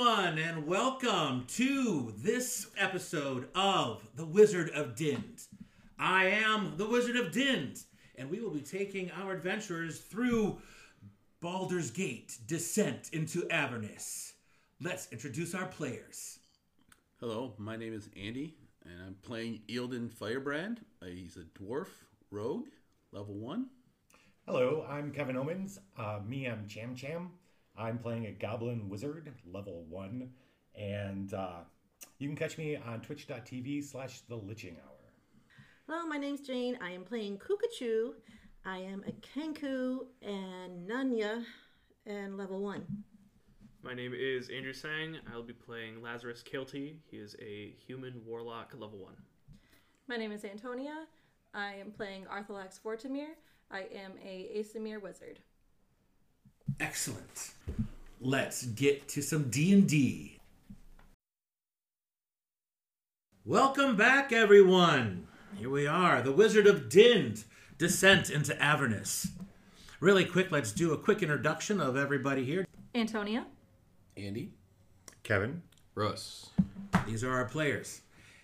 everyone, and welcome to this episode of The Wizard of Dint. I am the Wizard of Dint, and we will be taking our adventurers through Baldur's Gate Descent into Avernus. Let's introduce our players. Hello, my name is Andy, and I'm playing Eildon Firebrand. Uh, he's a dwarf rogue, level one. Hello, I'm Kevin Omens. Uh, me, I'm Cham Cham. I'm playing a Goblin Wizard, level one, and uh, you can catch me on twitch.tv slash the Liching Hour. Hello, my name's Jane. I am playing Kukachu. I am a Kenku and Nanya and level one. My name is Andrew Sang. I'll be playing Lazarus Kilty. He is a human warlock level 1. My name is Antonia. I am playing Arthalax Vortimir. I am a Aasimar wizard. Excellent. Let's get to some D&D. Welcome back everyone. Here we are, The Wizard of Dind, Descent into Avernus. Really quick, let's do a quick introduction of everybody here. Antonia. Andy. Kevin? Russ. These are our players.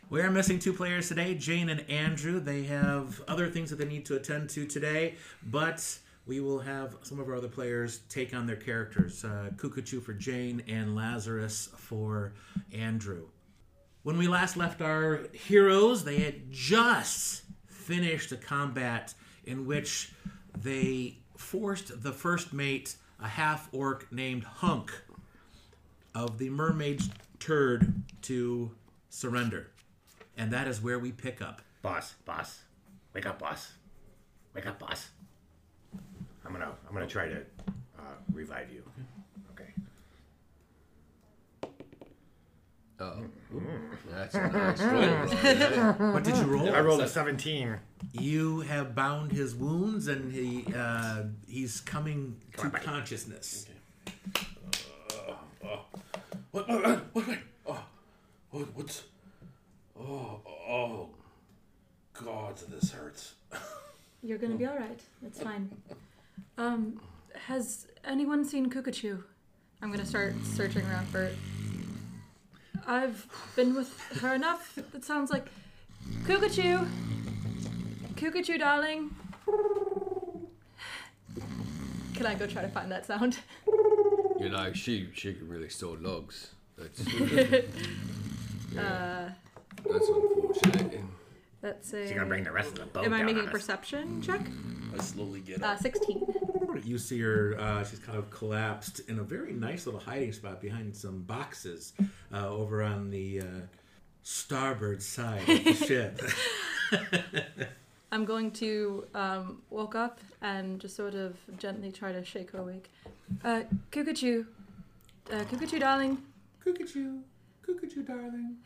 We are missing two players today, Jane and Andrew. They have other things that they need to attend to today, but we will have some of our other players take on their characters. Uh, for Jane and Lazarus for Andrew. When we last left our heroes, they had just finished a combat in which they forced the first mate, a half orc named Hunk, of the mermaid's turd to surrender. And that is where we pick up. Boss, boss. Wake up, boss. Wake up, boss. I'm gonna I'm gonna try to uh, revive you. Okay. Oh, that's a nice one. What did you roll? I rolled a 17. You have bound his wounds, and he uh, he's coming to on, buddy. consciousness. What? What? What? what, what? Oh, what? What's? Oh, oh, God, this hurts. You're gonna be alright. It's fine. Um, has anyone seen Kukachu? I'm gonna start searching around for it. I've been with her enough. It sounds like Kukachu. Kukachu, darling. Can I go try to find that sound? You know, she she can really store logs. That's Uh, that's unfortunate. that's a. She's gonna bring the rest of the boat Am I down making on a us. perception check? I slowly get Uh, up. 16. You see her; uh, she's kind of collapsed in a very nice little hiding spot behind some boxes uh, over on the uh, starboard side of the ship. I'm going to um, walk up and just sort of gently try to shake her awake. Uh, Kukachu. Uh, Kukachu, darling. Kukachu, Kukachu, darling.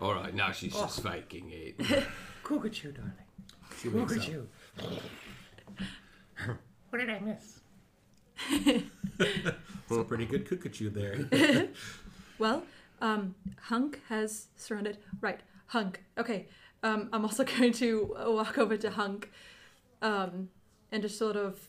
All right, now she's just faking it. Kukachu, darling. She wakes up. Kukachu. what did I miss? It's a pretty good Kukachu there. Well, um, Hunk has surrounded. Right, Hunk. Okay. Um, I'm also going to walk over to Hunk um, and just sort of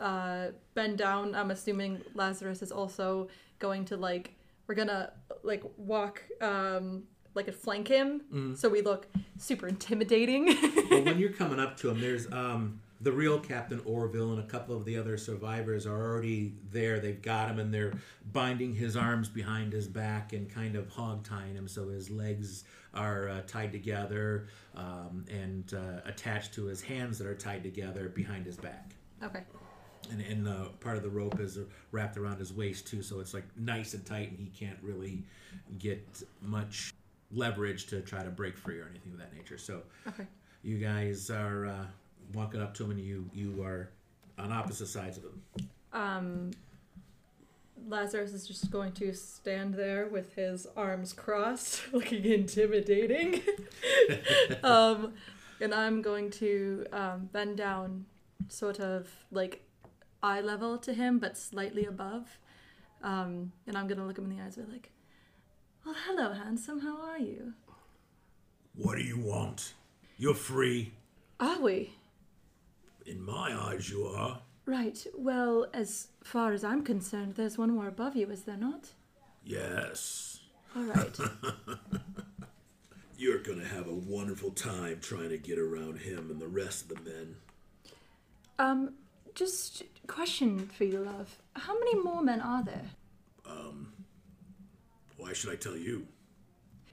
uh, bend down. I'm assuming Lazarus is also going to, like, we're gonna, like, walk, um, like, flank him so we look super intimidating. well, when you're coming up to him, there's um, the real Captain Orville and a couple of the other survivors are already there. They've got him and they're binding his arms behind his back and kind of hog tying him so his legs are uh, tied together um, and uh, attached to his hands that are tied together behind his back. okay. And, and uh, part of the rope is wrapped around his waist too, so it's like nice and tight, and he can't really get much leverage to try to break free or anything of that nature. So Okay. you guys are uh, walking up to him, and you you are on opposite sides of him. Um, Lazarus is just going to stand there with his arms crossed, looking intimidating. um, and I'm going to um, bend down, sort of like eye level to him, but slightly above. Um, and I'm going to look him in the eyes and be like, Well, hello, handsome. How are you? What do you want? You're free. Are we? In my eyes, you are. Right. Well, as far as I'm concerned, there's one more above you, is there not? Yes. All right. You're gonna have a wonderful time trying to get around him and the rest of the men. um, just question for you, love. How many more men are there? Um, why should I tell you?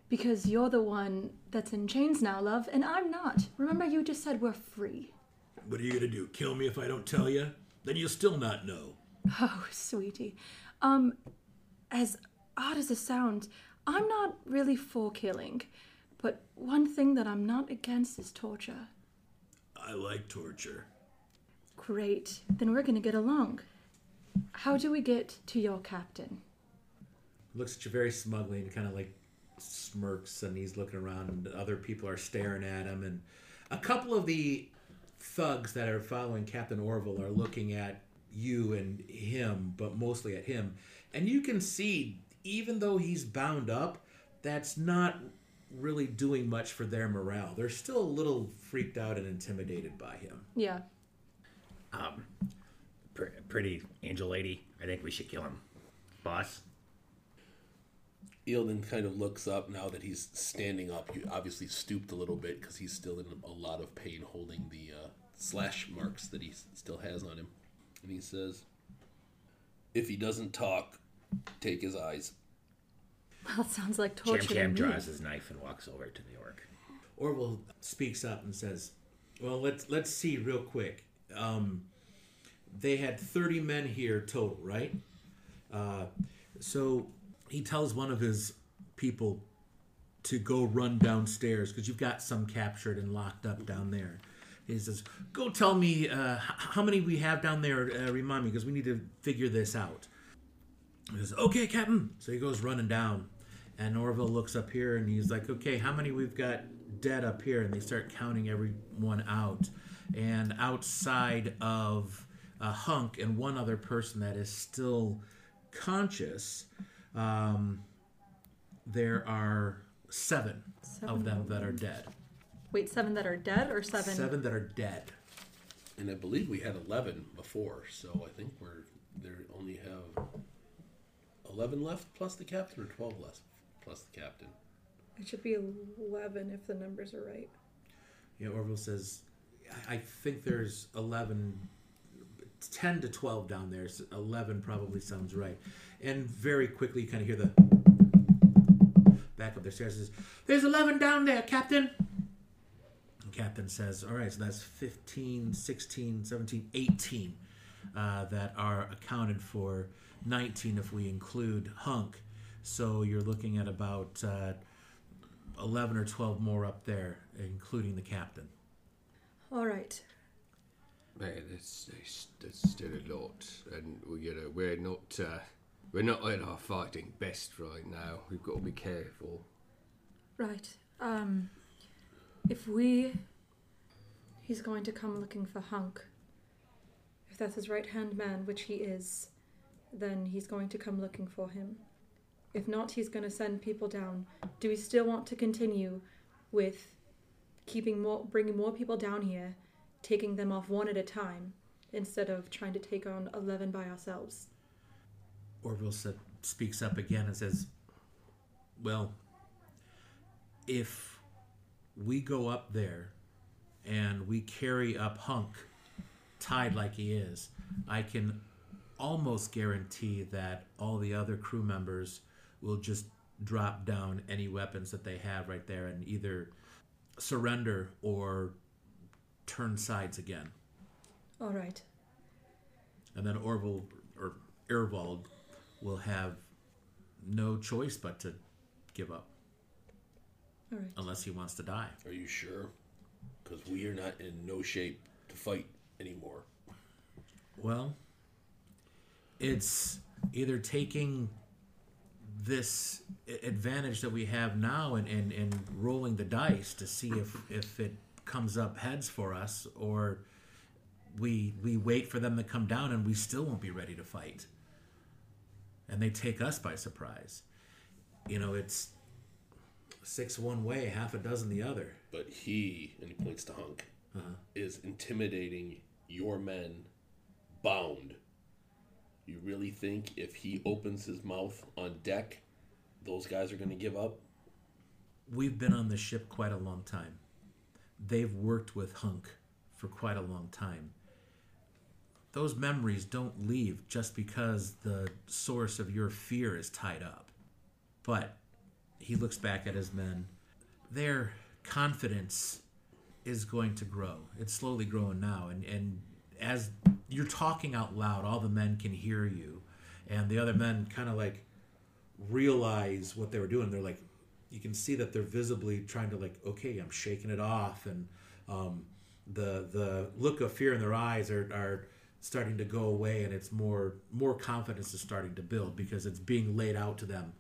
Because you're the one that's in chains now, love, and I'm not. Remember, you just said we're free. What are you gonna do? Kill me if I don't tell you? Then you'll still not know. Oh, sweetie. Um, as odd as it sounds, I'm not really for killing. But one thing that I'm not against is torture. I like torture. Great. Then we're gonna get along. How do we get to your captain? Looks at you very smugly and kind of like smirks, and he's looking around, and other people are staring at him, and a couple of the thugs that are following Captain Orville are looking at you and him, but mostly at him, and you can see, even though he's bound up, that's not really doing much for their morale. They're still a little freaked out and intimidated by him. Yeah. Um, pr- pretty angel lady. I think we should kill him. Boss? Eildon kind of looks up now that he's standing up. He obviously stooped a little bit because he's still in a lot of pain holding the uh, slash marks that he s- still has on him. And he says, If he doesn't talk, take his eyes. Well, it sounds like Cham torture. to Cham me. draws his knife and walks over to the orc. Orville speaks up and says, "Well, let's let's see real quick. Um, they had thirty men here total, right? Uh, so he tells one of his people to go run downstairs because you've got some captured and locked up down there. He says, "Go tell me uh, how many we have down there. Uh, remind me because we need to figure this out." He says, "Okay, Captain." So he goes running down, and Orville looks up here and he's like, "Okay, how many we've got dead up here?" And they start counting everyone out. And outside of hunk and one other person that is still conscious, um, there are seven, of them that are dead. Wait, seven that are dead or seven? Seven that are dead. And I believe we had 11 before, so I think we're there only have 11 left plus the captain, or 12 left plus the captain. It should be 11 if the numbers are right. Yeah, Orville says, I I think there's 11, 10 to 12 down there. So 11 probably sounds right. And very quickly, you kind of hear the back up the stairs. Says, There's 11 down there, Captain. And Captain says, All right, so that's 15, 16, 17, 18 uh, that are accounted for, 19 if we include Hunk. So you're looking at about uh, 11 or 12 more up there, including the captain. All right. Man, that's, that's, that's still a lot, and you know we're not uh, we're not at our fighting best right now. We've got to be careful. Right. Um, if we. He's going to come looking for Hunk. If that's his right hand man, which he is, then he's going to come looking for him. If not, he's going to send people down. Do we still want to continue with keeping more, bringing more people down here, taking them off one at a time, instead of trying to take on 11 by ourselves? Orville speaks up again and says, Well, if we go up there and we carry up Hunk tied like he is, I can almost guarantee that all the other crew members will just drop down any weapons that they have right there and either surrender or turn sides again. All right. And then Orville or Irvald will have no choice but to give up All right. unless he wants to die. Are you sure? Because we are not in no shape to fight anymore. Well, it's either taking this advantage that we have now and, and, and rolling the dice to see if, if it comes up heads for us or we we wait for them to come down and we still won't be ready to fight. And they take us by surprise. You know, it's six one way, half a dozen the other. But he, and he points to Hunk, uh-huh. is intimidating your men bound. You really think if he opens his mouth on deck, those guys are going to give up? We've been on the ship quite a long time. They've worked with Hunk for quite a long time. Those memories don't leave just because the source of your fear is tied up. But he looks back at his men. Their confidence is going to grow. It's slowly growing now. And, and as you're talking out loud, all the men can hear you. And the other men kind of like realize what they were doing. They're like, you can see that they're visibly trying to like, okay, I'm shaking it off, and um, the the look of fear in their eyes are, are starting to go away, and it's more more confidence is starting to build because it's being laid out to them.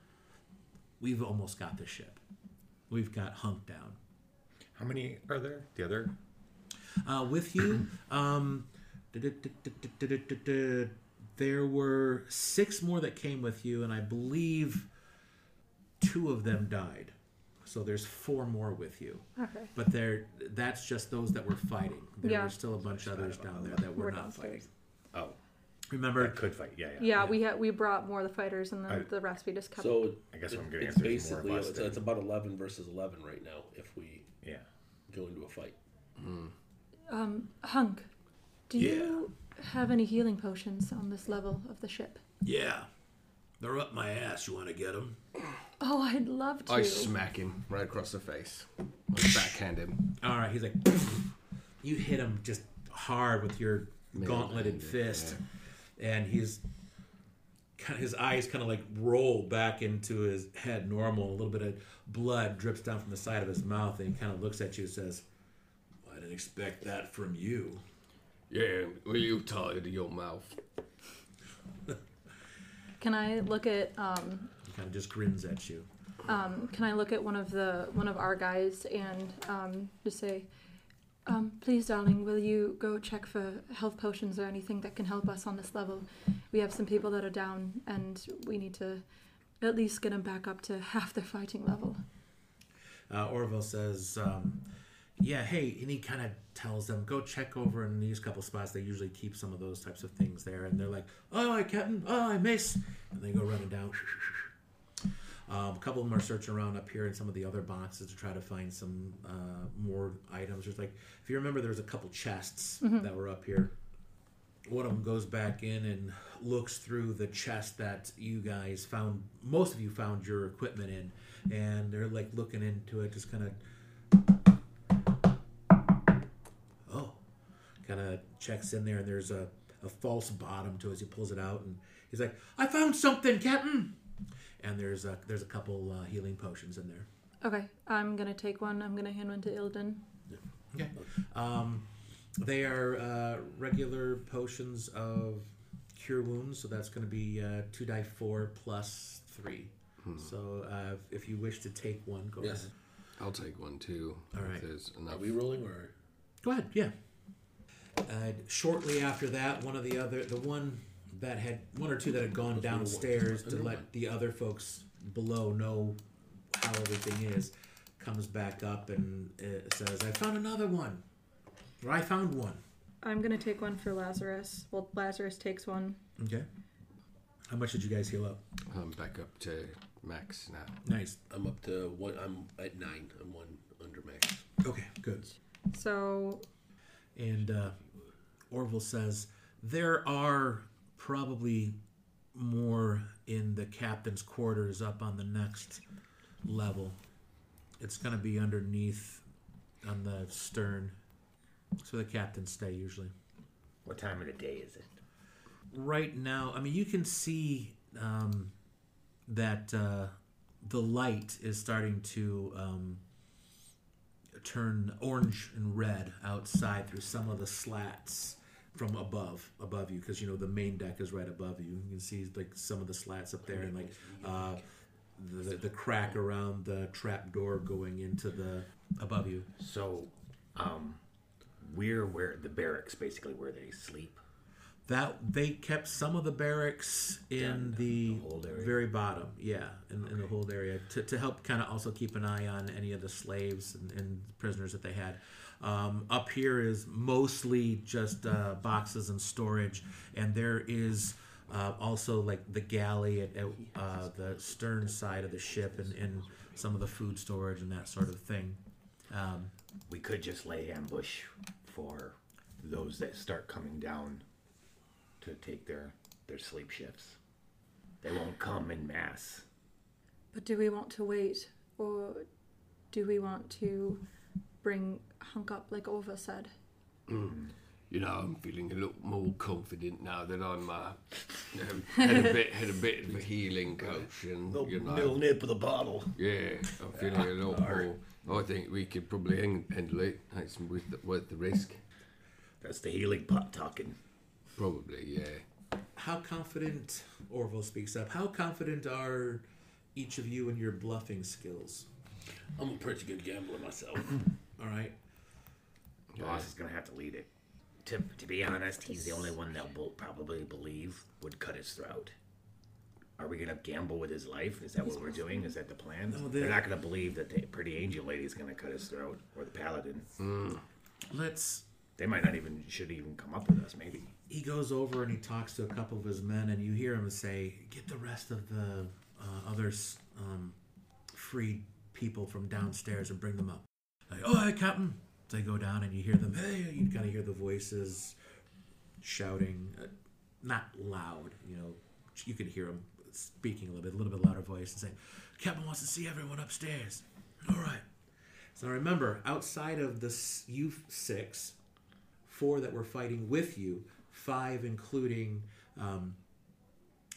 We've almost got the ship. We've got Hunk down. How many are there? The other? Uh, with you, um, there were six more that came with you, and I believe two of them died. So there's four more with you. Okay. But they're that's just those that were fighting. There Yeah. were still a bunch of others down there that were We're not fighting. Oh, Remember, that could fight. Yeah, yeah. Yeah, we had we brought more of the fighters, and the, I- the rest we just kept. So I guess what I'm it- getting it's at is more of basically us it's, than- it's about 11 versus 11 right now if we Yeah. go into a fight. um, Hunk, do you have any healing potions on this level of the ship? yeah, they're up my ass. You want to get them? Oh, I'd love to. I smack him right across the face. I backhand him. All right. He's like, you hit him just hard with your gauntleted handed, fist, and he's kind of his eyes kind of like roll back into his head normal. A little bit of blood drips down from the side of his mouth, and he kind of looks at you and says, "I didn't expect that from you." Yeah, well, you tired of your mouth. Can I look at um, He kind of just grins at you. um, Can I look at one of the one of our guys and um, just say, um, "Please, darling, will you go check for health potions or anything that can help us on this level? We have some people that are down, and we need to at least get them back up to half their fighting level." Uh, Orville says, um, "Yeah, hey," and he kind of tells them, "Go check over in these couple spots. They usually keep some of those types of things there." And they're like, "Oh, I Captain! Oh, I miss!" And they go running down. Um, a couple of them are searching around up here in some of the other boxes to try to find some uh, more items. There's like, if you remember, there was a couple chests that were up here. One of them goes back in and looks through the chest that you guys found. Most of you found your equipment in, and they're like looking into it, just kind of. Oh, kind of checks in there, and there's a, a false bottom to it as he pulls it out, and he's like, "I found something, Captain." And there's a there's a couple uh, healing potions in there. Okay, I'm gonna take one. I'm gonna hand one to Ilden. Okay. Um, they are uh, regular potions of cure wounds, so that's going to be uh, two die four plus three. So uh, if you wish to take one, go Yes. ahead. I'll take one too. All if right. There's enough. Are we rolling or? Go ahead. Yeah. Uh, shortly after that, one of the other, the one that had one or two that had gone downstairs to let the other folks below know how everything is, comes back up and uh, says, "I found another one. Or I found one." I'm gonna take one for Lazarus. Well, Lazarus takes one. Okay. How much did you guys heal up? I'm back up to max now. Nice. I'm up to one. I'm at nine. I'm one under max. Okay, good. So And uh, Orville says there are probably more in the captain's quarters up on the next level. It's going to be underneath on the stern. So the captains stay usually. What time of the day is it? Right now, I mean, you can see um, that uh, the light is starting to um, turn orange and red outside through some of the slats from above above you because you know the main deck is right above you. You can see like some of the slats up there and like uh, the the crack around the trap door going into the above you. So, um, we're where the barracks, basically where they sleep. That they kept some of the barracks in Down the, the very bottom, yeah, in, in the hold area to, to help kind of also keep an eye on any of the slaves and, and prisoners that they had. Um, up here is mostly just uh, boxes and storage, and there is Uh, also, like the galley at, at uh, the stern side of the ship, and, and some of the food storage and that sort of thing. Um, We could just lay ambush for those that start coming down to take their their sleep shifts. They won't come in mass. But do we want to wait, or do we want to bring Hunk up like Ova said? You know, I'm feeling a lot more confident now that I'm uh, um, had a bit had a bit of a healing coach, and you know, nip of the bottle. yeah, I'm feeling a lot more. I think we could probably hang- handle it. It's worth the, worth the risk. That's the healing pot talking. Probably, yeah. how confident, Orville speaks up, how confident are each of you in your bluffing skills? I'm a pretty good gambler myself. All right. Boss is gonna have to lead it. To, to be honest, he's the only one they'll probably believe would cut his throat. Are we gonna gamble with his life? Is that what we're doing? Is that the plan? No, the- They're not gonna believe that the pretty angel lady's gonna cut his throat, or the paladin. Let's They might not even should even come up with us. Maybe. he goes over and he talks to a couple of his men, and you hear him say, "Get the rest of the uh, others um, freed people from downstairs and bring them up." Like, "Oh, hi, Captain." They go down, and you hear them. Hey, you kind of hear the voices shouting, uh, not loud. You know, you could hear them speaking a little bit, a little bit louder voice, and saying, "Captain wants to see everyone upstairs." All right. So now remember, outside of the you six, four that were fighting with you, five including um,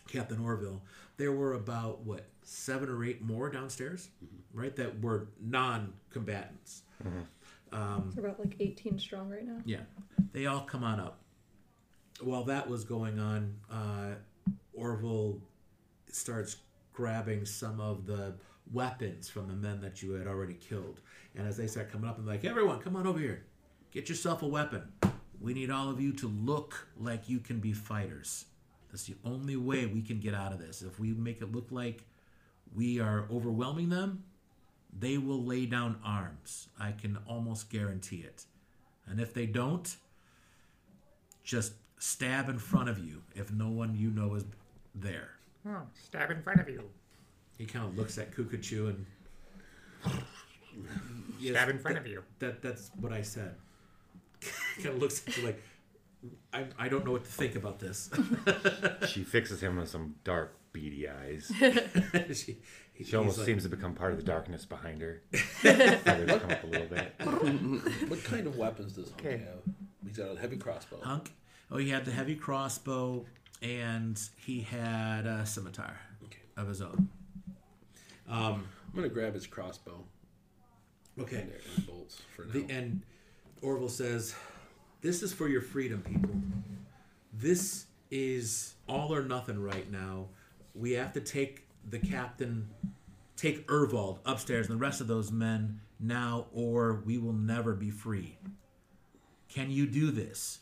Captain Orville, there were about what seven or eight more downstairs, right? That were non-combatants. We're about like 18 strong right now. Yeah, they all come on up. While that was going on, uh, Orville starts grabbing some of the weapons from the men that you had already killed. And as they start coming up, I'm like, everyone, come on over here. Get yourself a weapon. We need all of you to look like you can be fighters. That's the only way we can get out of this. If we make it look like we are overwhelming them, they will lay down arms. I can almost guarantee it. And if they don't, just stab in front of you if no one you know is there. Oh, stab in front of you. He kind of looks at Kukachu and Yes, Stab in front that- of you. That that's what I said. kind of looks at you like I, I don't know what to think about this. She fixes him with some dark, beady eyes. she, he- She almost like, seems to become part of the darkness behind her. Come up a little bit. what kind of weapons does Hunk Okay. have? He's got a heavy crossbow. Hunk. Oh, he had the heavy crossbow, and he had a scimitar Okay. of his own. Um, I'm gonna grab his crossbow okay. and, and bolts for now. The, and Orville says, This is for your freedom, people. This is all or nothing right now. We have to take the captain, take Ervald upstairs and the rest of those men now, or we will never be free. Can you do this?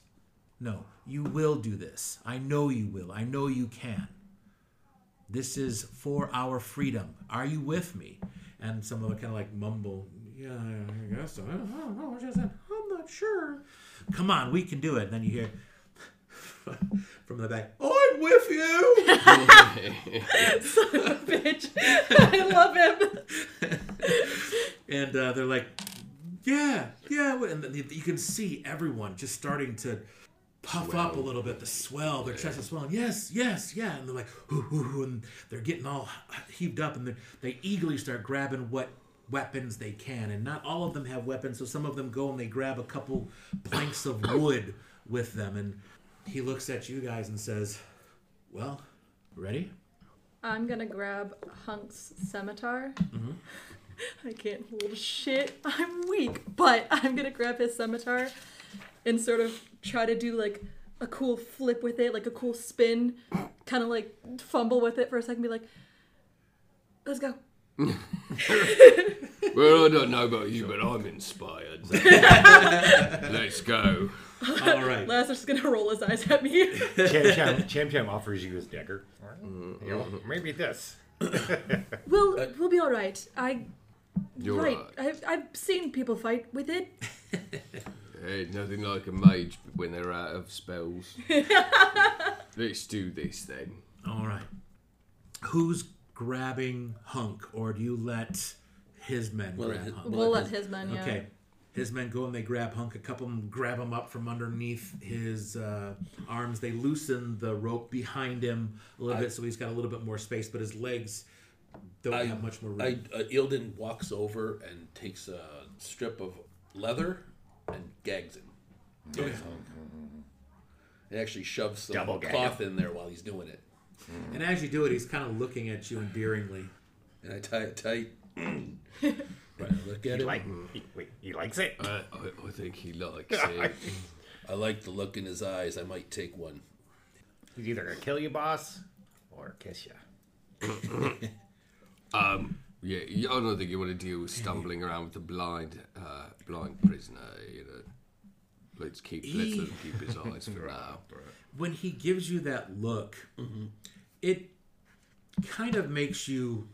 No, you will do this. I know you will. I know you can. This is for our freedom. Are you with me? And some of them kind of like mumble, Yeah, I guess so. I don't know. I'm not sure. Come on, we can do it. And then you hear from the back, I'm with you. Bitch. I love him. and uh, they're like, "Yeah, yeah," and you can see everyone just starting to puff up a little bit, the swell, their chest is swelling. Yes, yes, yeah, and they're like, "Hoo, hoo, hoo," and they're getting all heaved up, and they they eagerly start grabbing what weapons they can, and not all of them have weapons, so some of them go and they grab a couple planks of wood with them, and he looks at you guys and says, "Well, ready?" I'm gonna grab Hunk's scimitar. Mm-hmm. I can't hold shit. I'm weak, but I'm gonna grab his scimitar and sort of try to do like a cool flip with it, like a cool spin, kind of like fumble with it for a second, be like, "Let's go." Well, I don't know about you, but I'm inspired. Let's go. All right. Lazarus is gonna roll his eyes at me. Cham Cham, Cham Cham offers you his dagger. You know, mm-hmm. maybe this. we'll uh, we'll be all right. I You're right. right. I've I've seen people fight with it. Hey, nothing like a mage when they're out of spells. Let's do this then. All right. Who's grabbing Hunk, or do you let his men Well, grab his- Hunk? We'll let his men, yeah. Okay. His men go and they grab Hunk. A couple of them grab him up from underneath his uh, arms. They loosen the rope behind him a little I- bit so he's got a little bit more space, but his legs don't I- have much more room. I, uh, Ilden walks over and takes a strip of leather and gags him. Okay. He actually shoves some Double gag cloth in there while he's doing it. And as you do it, he's kind of looking at you endearingly. And I tie it tight. right, look at You him. like? He, wait, he likes it. I, I, I think he likes it. I like the look in his eyes. I might take one. He's either gonna kill you, boss, or kiss you. Um, yeah, I don't think you want to deal with stumbling around with a blind, uh, blind prisoner. You know, let's keep let's let him keep his eyes for now. when he gives you that look, it kind of makes you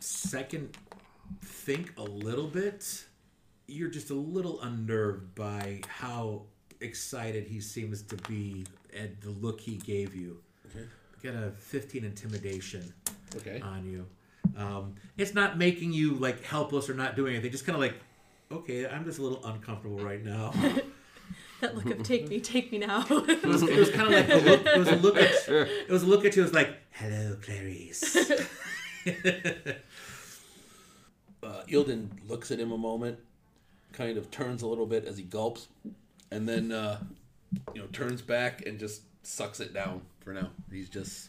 second think a little bit. You're just a little unnerved by how excited he seems to be at the look he gave you. Got a 15 intimidation Okay. on you. Um, it's not making you like helpless or not doing anything. Just kind of like, okay, I'm just a little uncomfortable right now. That look of take me, take me now. It was, was kind of like a look, it was a look at it was a look at you. It was like, "Hello, Clarice." Uh, Ilden looks at him a moment, kind of turns a little bit as he gulps, and then uh, you know turns back and just sucks it down for now. He's just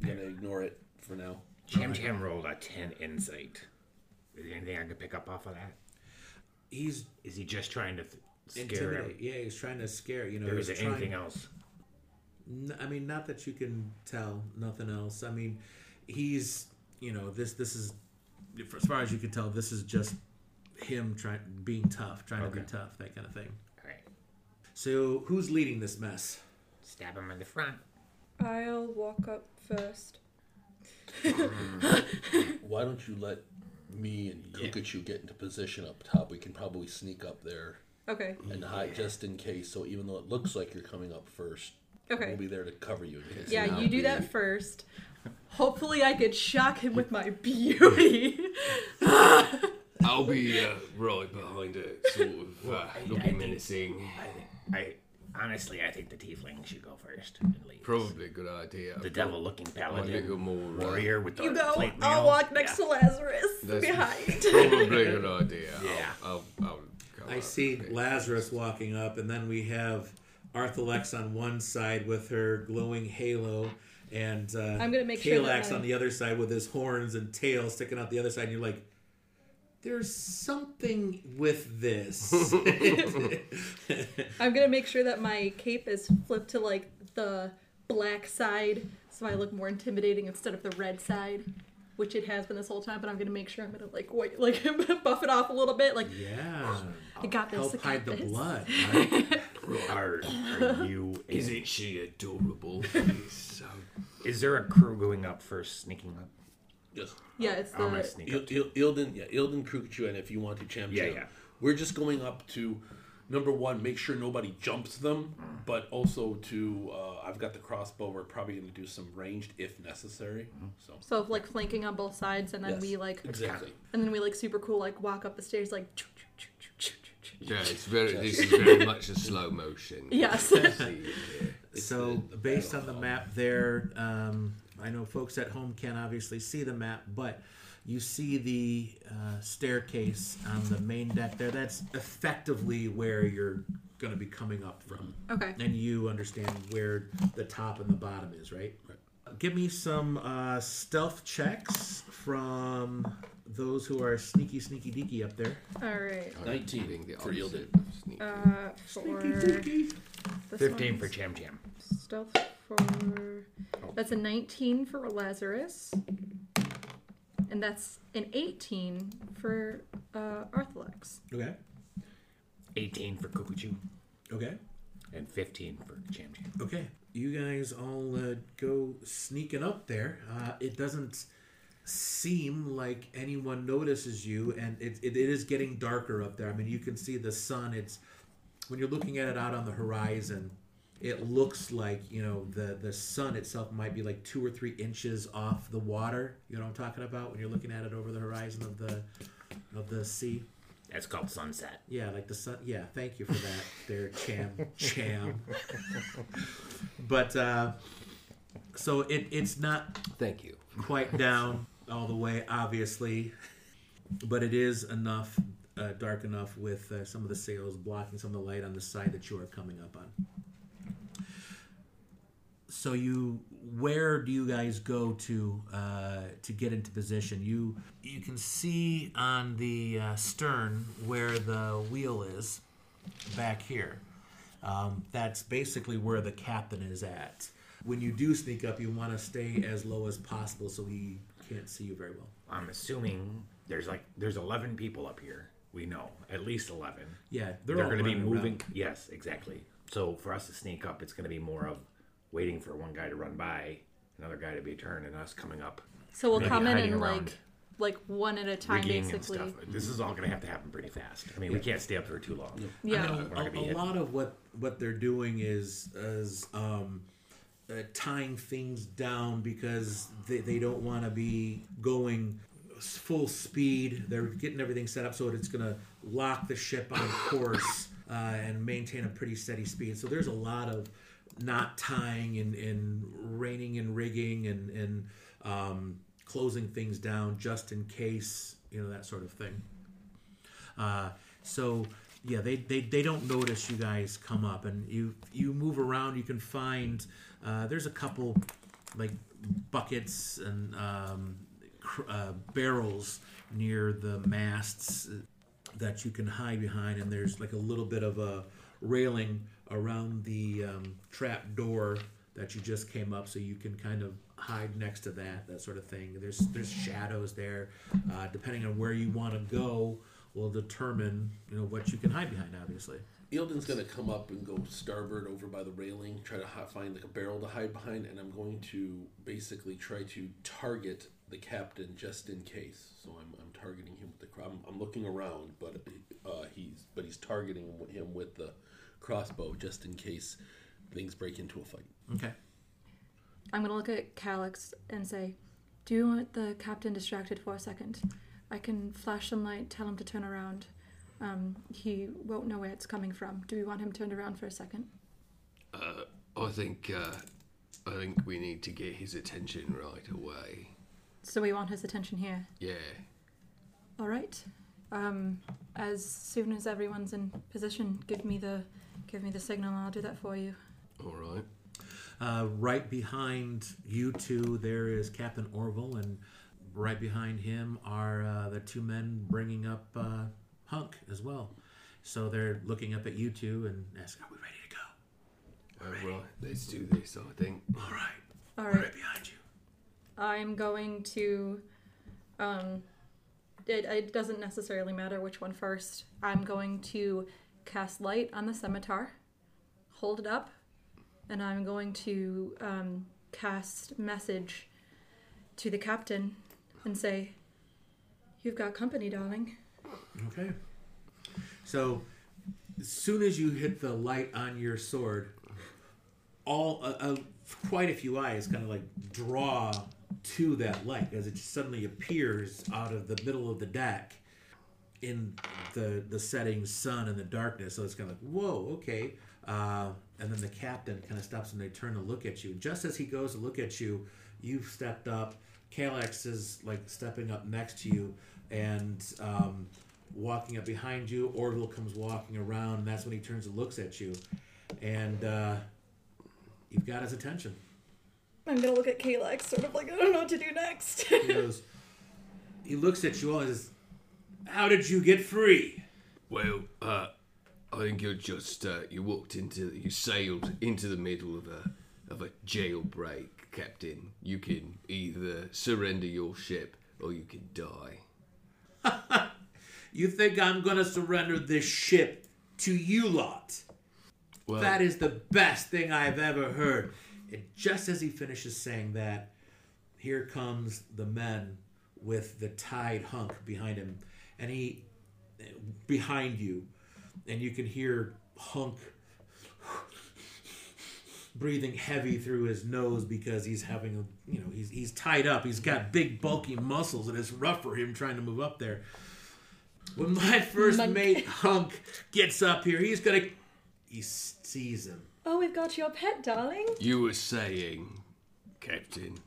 gonna ignore it for now. Cham Cham rolled a ten insight. Is there anything I can pick up off of that? He's Is he just trying to th- scare him? intimidated. Yeah, he's trying to scare. You know, Or is he's there anything trying- else? N- I mean, not that you can tell. Nothing else. I mean, he's you know this this is as far as you can tell. This is just him trying being tough, trying to be tough, that kind of thing. All right, So who's leading this mess? stab him in the front. I'll walk up first. Why don't you let me and Kukachu get into position up top? We can probably sneak up there Okay. and hide just in case. So even though it looks like you're coming up first, Okay. we'll be there to cover you in case. Yeah, you do be- that first. Hopefully, I could shock him with my beauty. I'll be uh, right behind it, sort of uh, I- I looking think- menacing. I, I honestly, I think the tiefling should go first. and lead. Probably a good idea. the devil-looking A paladin little more. Uh, warrior with the you go. plate I'll mail. walk next Yeah. to Lazarus That's behind. Probably a good idea. I'll- Yeah. I'll, I'll, go I up. see Okay. Lazarus walking up, and then we have Arthalex on one side with her glowing halo, and uh, I'm gonna make sure that Kalax my- on the other side with his horns and tail sticking out the other side. And you're like, "There's something with this." I'm gonna make sure that my cape is flipped to like the black side, so I look more intimidating instead of the red side, which it has been this whole time. But I'm gonna make sure I'm gonna like wait, like buff it off a little bit. Like yeah, I got this. I help got hide the blood. Right? Are, are you? Is, Isn't she adorable? She's so is there a crew going up first, sneaking up? Yes. Yeah, it's I'm gonna the sneak Il, up. too. Il, Ilden, yeah, Ilden, Kukachu, and if you want to, Cham Yeah, Cham. yeah. We're just going up to number one, make sure nobody jumps them, but also to uh, I've got the crossbow. We're probably going to do some ranged if necessary. So so like flanking on both sides, and then Yes, we like, exactly. and then we like super cool like walk up the stairs like. choo, choo, choo, choo, choo, choo, choo. yeah. It's very. This is very much a slow motion. Yes. See, yeah. So the- the based on the hall. map there um, i know folks at home can't obviously see the map but you see the uh, staircase on the main deck there that's effectively where you're going to be coming up from Okay. and you understand where the top and the bottom is right, give me some uh, stealth checks from those who are sneaky sneaky deaky up there All right. 19 feeling the for opposite Ilden. of sneaky. Uh, for this Fifteen one's for Cham Cham. stealth for that's a 19 for Lazarus, and that's an 18 for uh, Arthalex. okay Eighteen for Kukachu, okay and fifteen for Cham Cham. Okay, you guys all uh, go sneaking up there. Uh, it doesn't seem like anyone notices you, and it, it, it is getting darker up there. I mean, you can see the sun. It's when you're looking at it out on the horizon. it looks like you know the the sun itself might be like two or three inches off the water. You know what I'm talking about when you're looking at it over the horizon of the of the sea. That's called sunset. Yeah, like the sun. Yeah, thank you for that, there, Cham. Cham. but uh, so it it's not Thank you. quite down all the way, obviously, but it is enough, uh, dark enough with uh, some of the sails blocking some of the light on the side that you are coming up on. So you, where do you guys go to uh, to get into position? You you can see on the uh, stern where the wheel is, back here. Um, that's basically where the captain is at. When you do sneak up, you want to stay as low as possible so he can't see you very well. I'm assuming there's like there's 11 people up here. We know at least 11. Yeah, they're, They're, all going to be moving. around. Yes, exactly. So for us to sneak up, it's going to be more of waiting for one guy to run by, another guy to be turned, and us coming up, So we'll come in and around. like like one at a time rigging and basically. stuff. This is all going to have to happen pretty fast. I mean, we can't stay up for too long. Yeah. I know We're not gonna a, a lot of what what they're doing is is um, uh, tying things down because they, they don't want to be going full speed. They're getting everything set up so it's going to lock the ship on course uh, and maintain a pretty steady speed. So there's a lot of not tying and, and reining and rigging and, and um, closing things down just in case, you know, that sort of thing. Uh, so yeah, they, they they don't notice you guys come up, and you you move around. You can find uh, there's a couple like buckets and um, cr- uh, barrels near the masts that you can hide behind, and there's like a little bit of a railing around the um, trap door that you just came up, so you can kind of hide next to that, that sort of thing. There's there's shadows there, uh, depending on where you want to go, will determine you know what you can hide behind. Obviously, Eildon's gonna come up and go starboard over by the railing, try to find like a barrel to hide behind, and I'm going to basically try to target the captain just in case. So I'm, I'm targeting him with the cro- I'm, I'm looking around, but uh, he's but he's targeting him with the crossbow just in case things break into a fight. okay. I'm gonna look at Calix and say, "Do you want the captain distracted for a second? I can flash some light, tell him to turn around. Um, he won't know where it's coming from. Do we want him turned around for a second? Uh, I think uh, I think we need to get his attention right away. So we want his attention here. Yeah. All right. Um, as soon as everyone's in position, give me the give me the signal. and I'll do that for you. All right. Uh, right behind you two, there is Captain Orville, and right behind him are uh, the two men bringing up uh, Hunk as well. So they're looking up at you two and asking, "Are we ready to go?" All right. Let's do this. So I think. All right, All we're right. right behind you. I'm going to. Um, it, it doesn't necessarily matter which one first. I'm going to cast light on the scimitar, hold it up, and I'm going to um, cast message to the captain and say, "You've got company, darling." Okay. So, as soon as you hit the light on your sword, all uh, uh, quite a few eyes kind of like draw to that light as it suddenly appears out of the middle of the deck in the the setting sun and the darkness. So it's kind of like, whoa, okay. Uh, and then the captain kind of stops and they turn to look at you. Just as he goes to look at you, you've stepped up. Kalex is like stepping up next to you and um, walking up behind you. Orville comes walking around, and that's when he turns and looks at you. And uh, you've got his attention. I'm gonna look at Kalex, sort of like I don't know what to do next. He goes, he looks at you all and says, How did you get free? Well, uh, I think you're just uh, you walked into you sailed into the middle of a of a jailbreak, Captain. You can either surrender your ship or you can die. You think I'm going to surrender this ship to you lot? Well, That is the best thing I've ever heard. And just as he finishes saying that, here comes the men with the tied hunk behind him. And he, behind you, and you can hear hunk breathing heavy through his nose because he's having a you know he's he's tied up. He's got big bulky muscles and it's rough for him trying to move up there. When my first Monk. mate Hunk gets up here, he's gonna he sees him Oh, we've got your pet, darling. You were saying, Captain.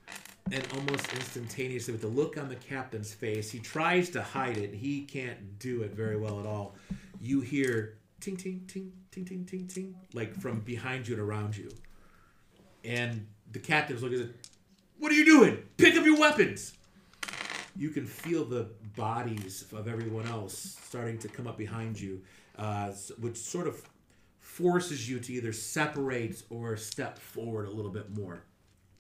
and almost instantaneously with the look on the captain's face, he tries to hide it. He can't do it very well at all. You hear ting ting ting ting ting ting ting like from behind you and around you. And the captain's looking at it, What are you doing? Pick up your weapons. You can feel the bodies of everyone else starting to come up behind you, uh, which sort of forces you to either separate or step forward a little bit more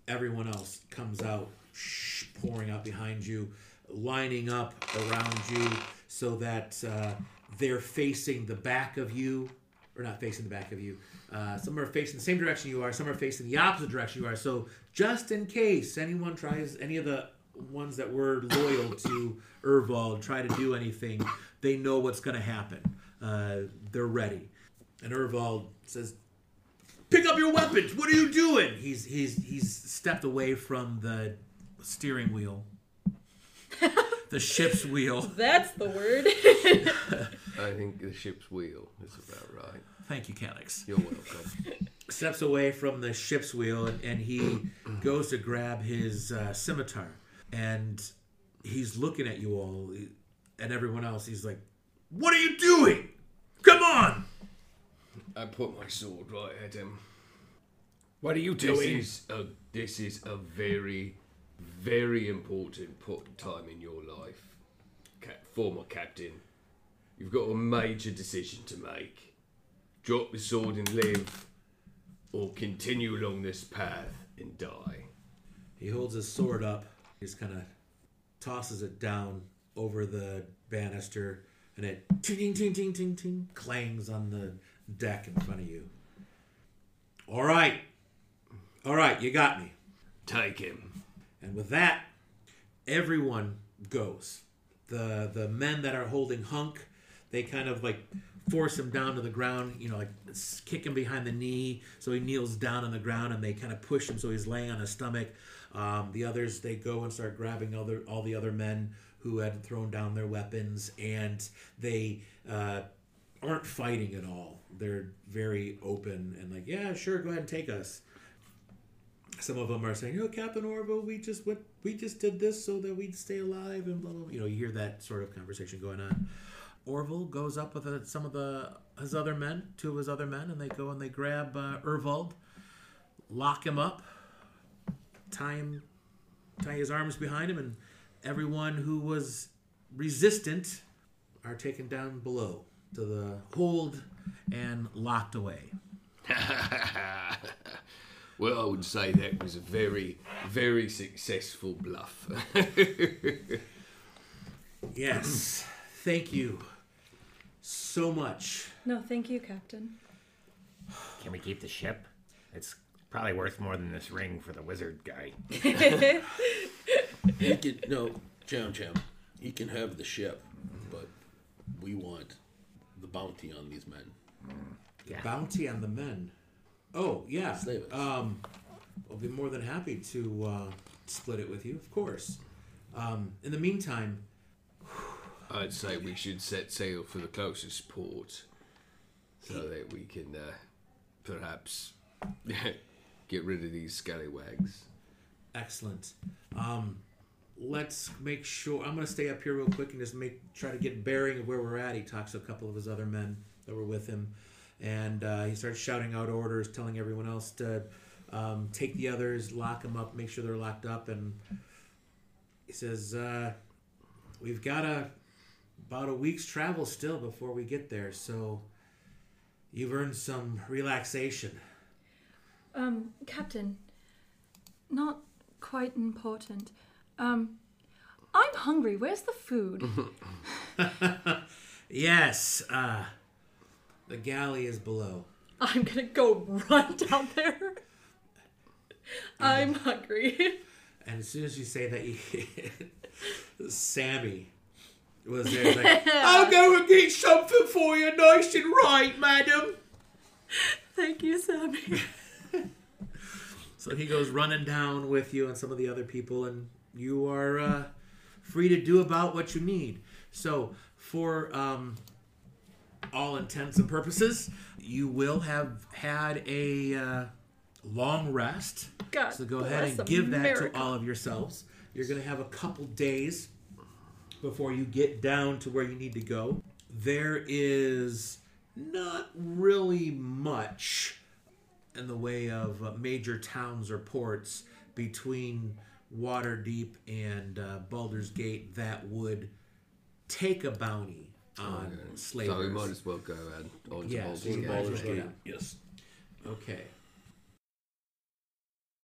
everyone else comes out shh, pouring out behind you lining up around you so that uh, they're facing the back of you or not facing the back of you uh, some are facing the same direction you are some are facing the opposite direction you are so just in case anyone tries any of the ones that were loyal to Ervald try to do anything they know what's going to happen uh, they're ready and Ervald says pick up your weapons. What are you doing? He's he's he's stepped away from the steering wheel, the ship's wheel. That's the word. I think the ship's wheel is about right. Thank you, Calix. You're welcome. Steps away from the ship's wheel and, and he goes to grab his uh, scimitar, and he's looking at you all and everyone else. He's like, "What are you doing? Come on!" I put my sword right at him. What are you This doing? is a this is a very, very important po- time in your life, Ca- former captain. You've got a major decision to make: drop the sword and live, or continue along this path and die. He holds his sword up. He just kind of tosses it down over the banister, and it ting ting ting ting ting clangs on the deck in front of you. All right, all right, you got me. Take him. And with that, everyone goes. The the men that are holding Hunk, they kind of like force him down to the ground, you know, like kick him behind the knee so he kneels down on the ground and they kind of push him so he's laying on his stomach. Um, the others they go and start grabbing other all the other men who had thrown down their weapons and they uh, aren't fighting at all. They're very open and like, yeah, sure, go ahead and take us some of them are saying, "You "Oh, know, Captain Orville, we just went, we just did this so that we'd stay alive," and blah blah. blah. You know, you hear that sort of conversation going on. Orville goes up with uh, some of the his other men, two of his other men, and they go and they grab uh, Ervald, lock him up, tie him, tie his arms behind him, and everyone who was resistant are taken down below to the hold and locked away. well, I would say that was a very, very successful bluff. Yes, thank you so much. no, thank you, Captain. Can we keep the ship? It's probably worth more than this ring for the wizard guy. He can no, Jam Jam. He can have the ship, but we want the bounty on these men. Yeah. Bounty on the men. Oh yeah. Save it. Um, I'll be more than happy to uh, split it with you, of course. Um, in the meantime, I'd say we should set sail for the closest port so that we can uh, perhaps get rid of these scallywags. excellent. Um, let's make sure. I'm going to stay up here real quick and just make try to get bearing of where we're at. He talks to a couple of his other men that were with him, and uh, he starts shouting out orders, telling everyone else to um, take the others, lock them up, make sure they're locked up, and he says, uh, "We've got a about a week's travel still before we get there, so you've earned some relaxation." Um, Captain, not quite important. Um, I'm hungry. Where's the food? Yes, uh, the galley is below. I'm gonna go run down there. I'm hungry. And as soon as you say that, you Sammy was there. Like, I'll go and get something for you, nice and right, madam. Thank you, Sammy. So he goes running down with you and some of the other people, and you are uh, free to do about what you need. So, for um, all intents and purposes, you will have had a uh, long rest. God so go ahead and give that to all of yourselves. You're going to have a couple days before you get down to where you need to go. There is not really much in the way of uh, major towns or ports between Waterdeep and uh, Baldur's Gate that would take a bounty on slavers. So we might as well go and on to Yeah, Baldur's so you Gate. might as well go Gate. down. Yes. Okay.